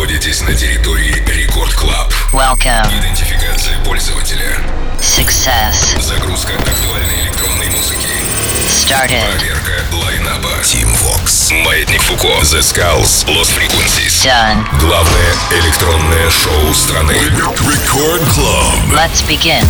находитесь на территории Record Club. Welcome. Идентификация пользователя. Success. Загрузка актуальной электронной музыки. Started. Проверка лайнапа. Team Vox. Маятник Фуко. The Skulls. Lost Frequencies. Done. Главное электронное шоу страны. Record Club. Let's begin.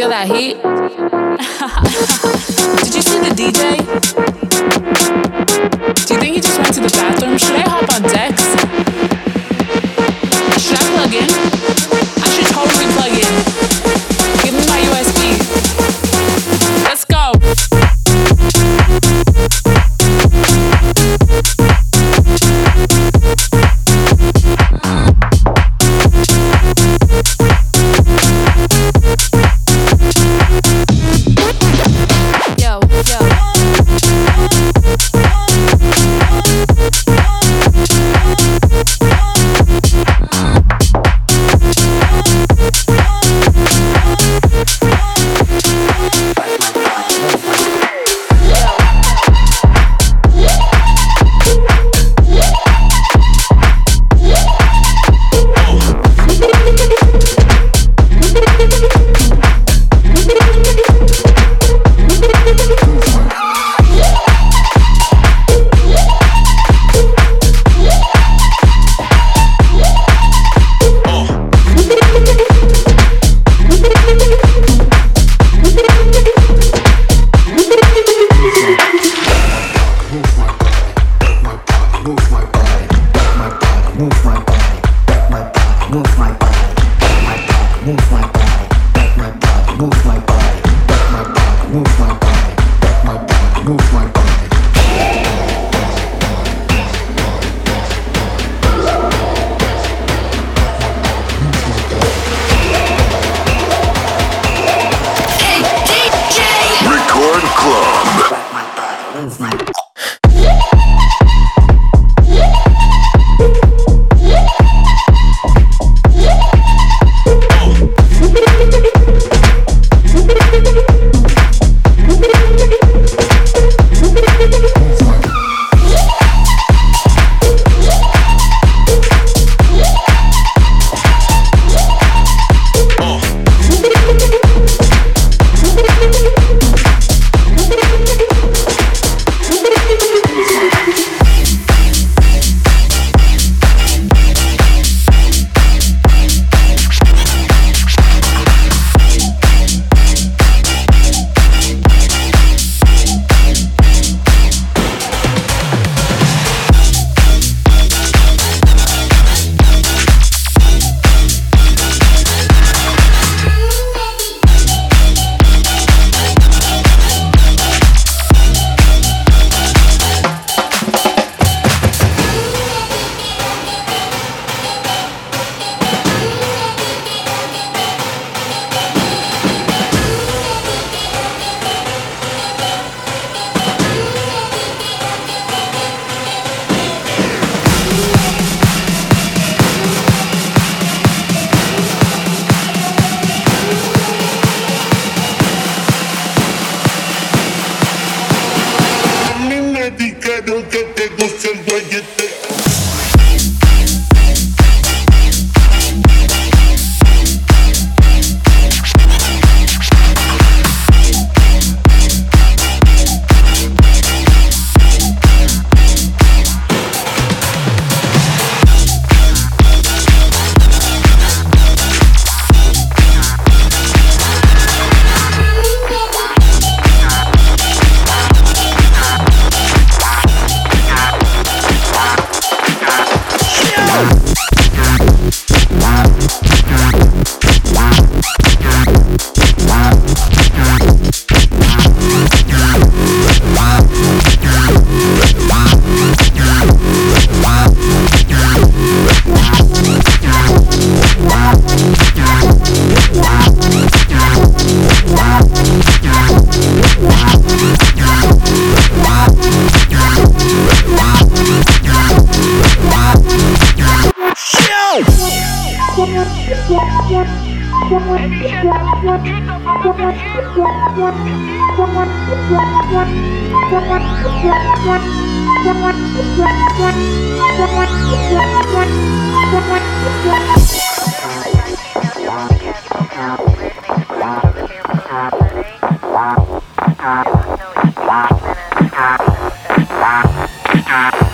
Feel that heat? Thank you.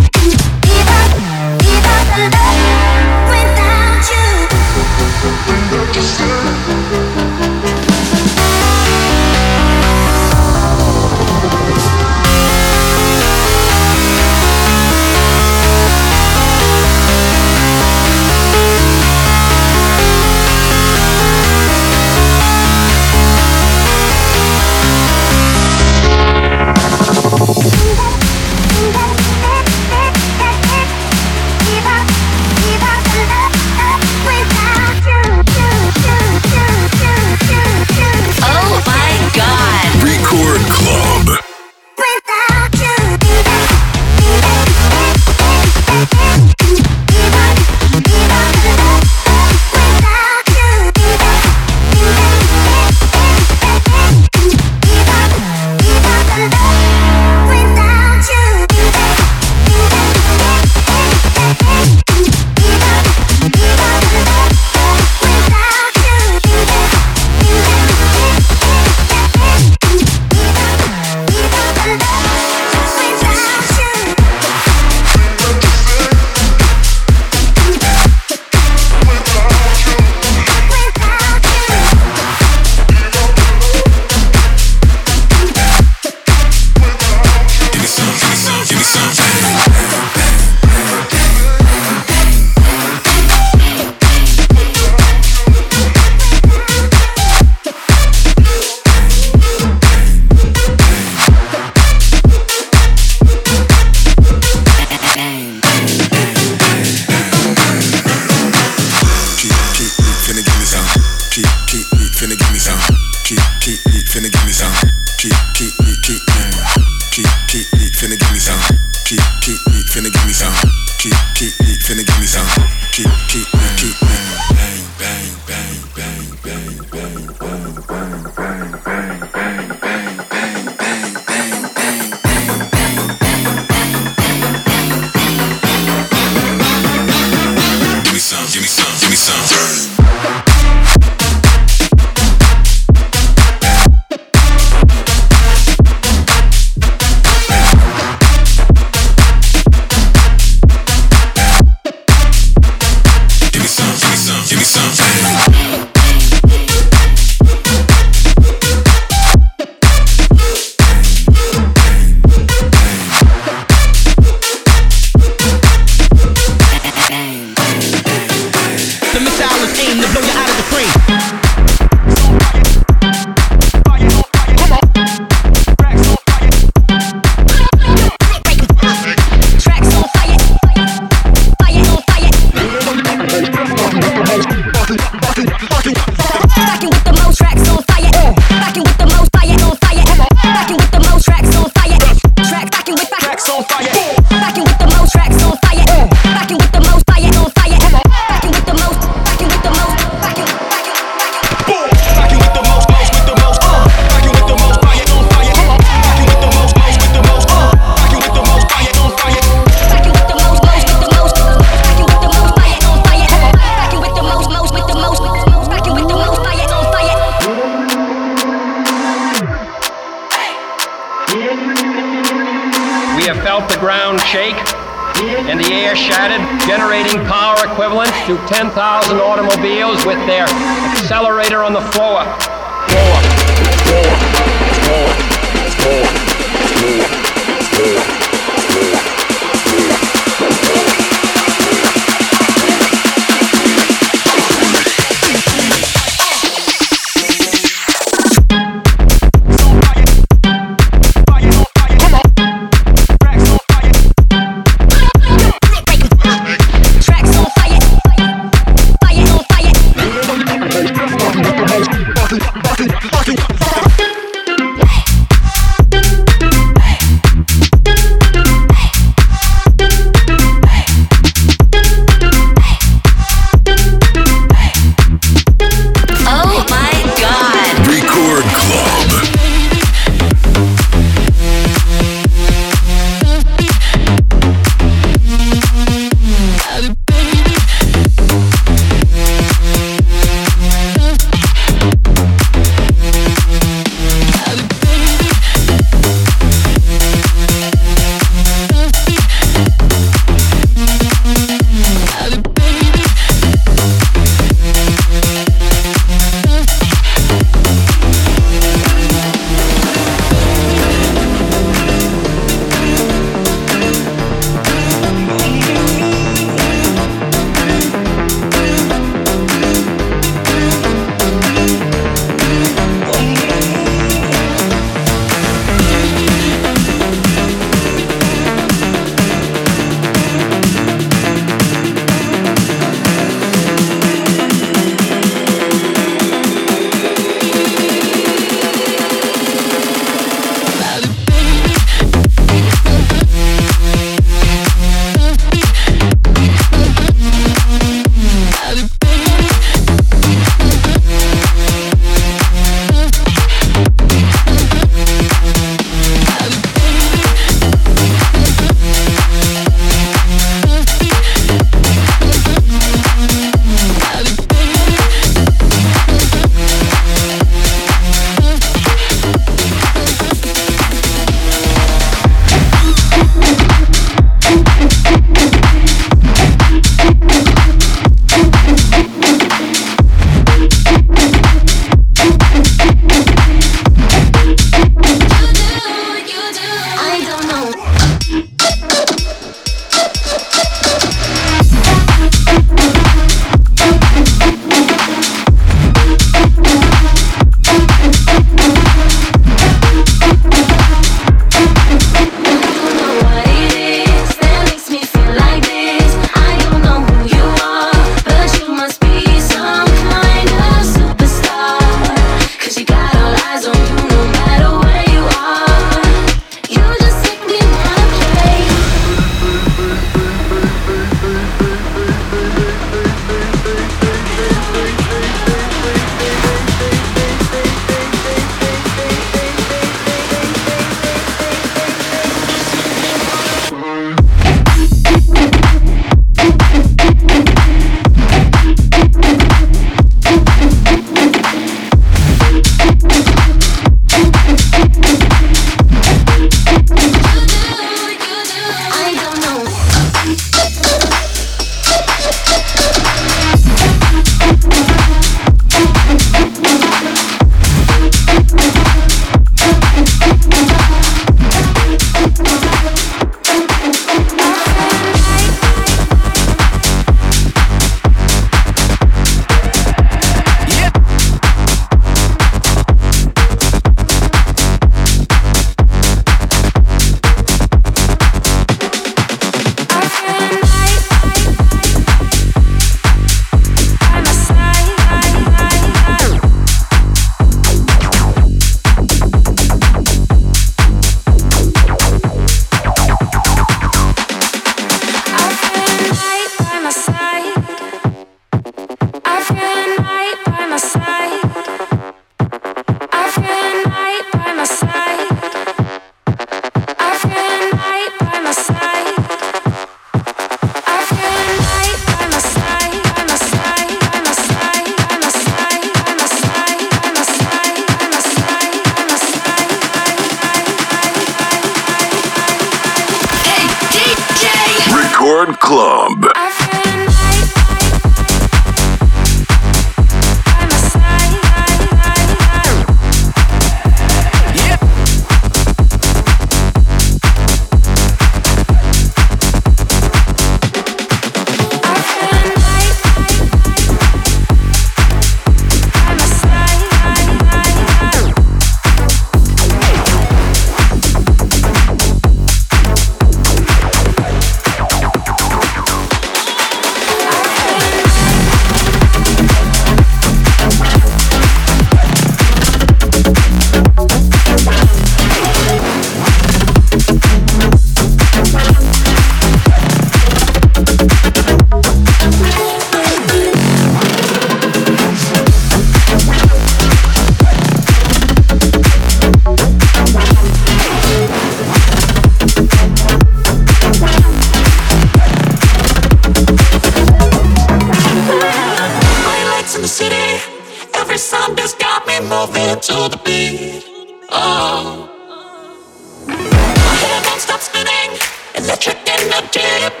in the deep,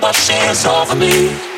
over me.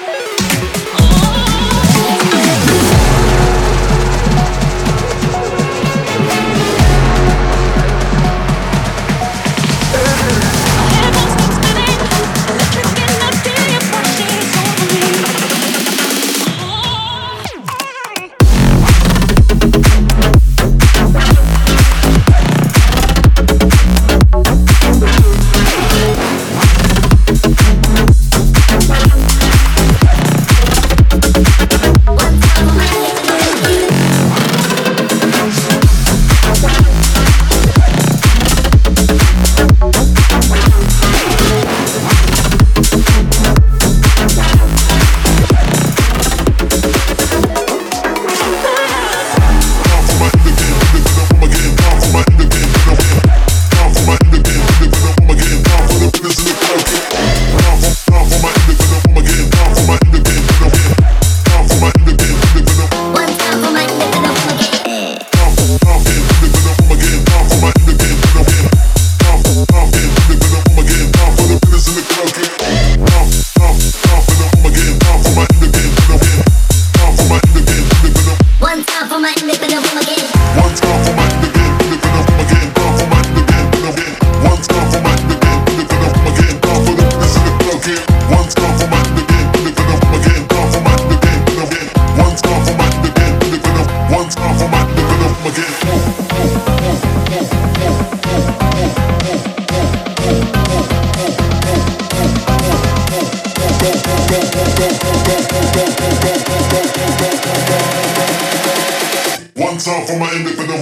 One time for my independent.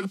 Noël.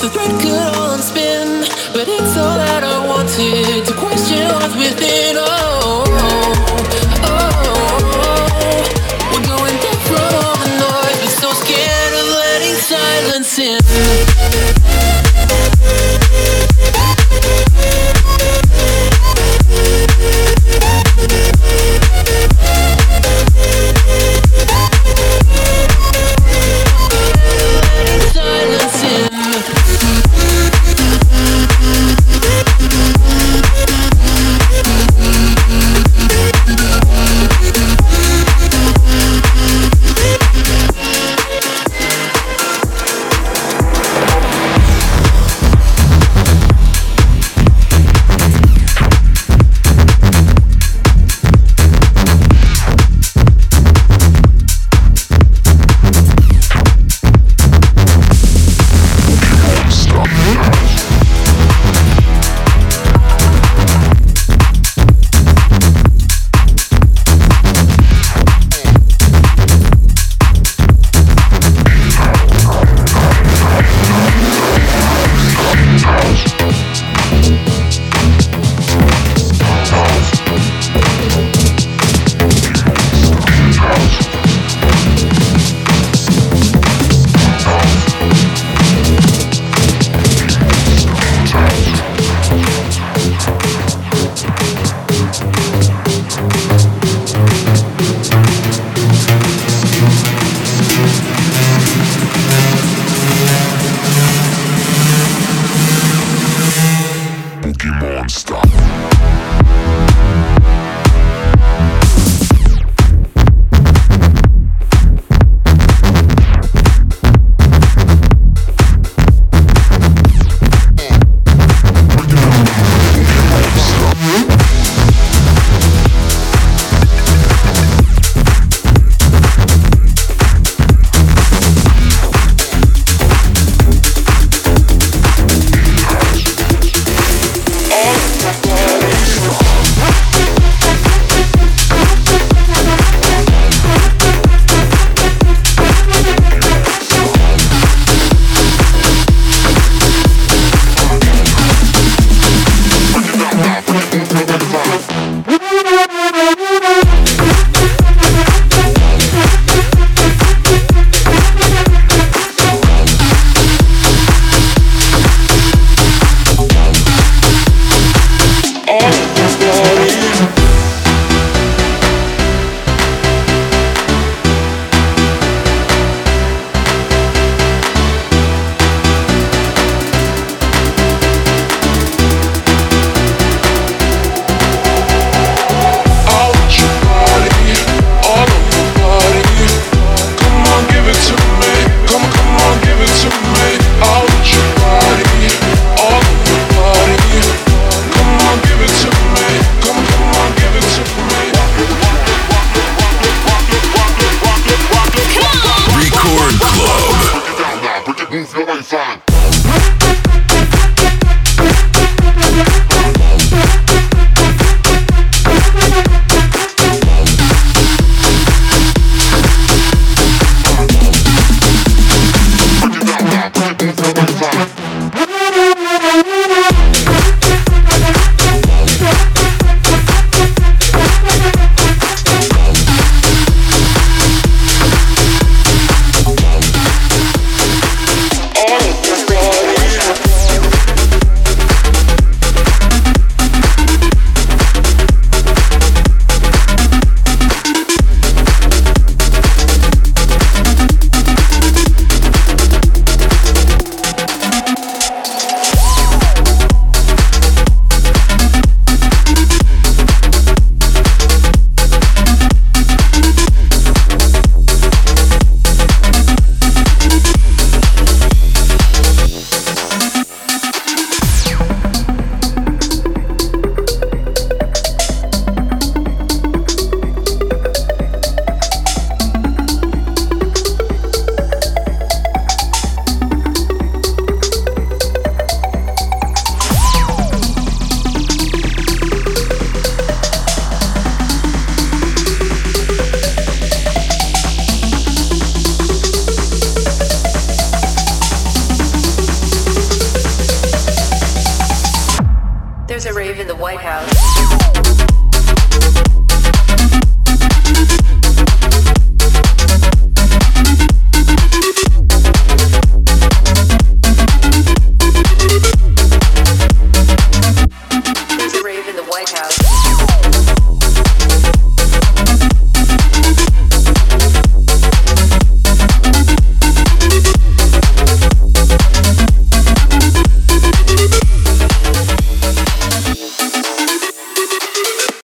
the red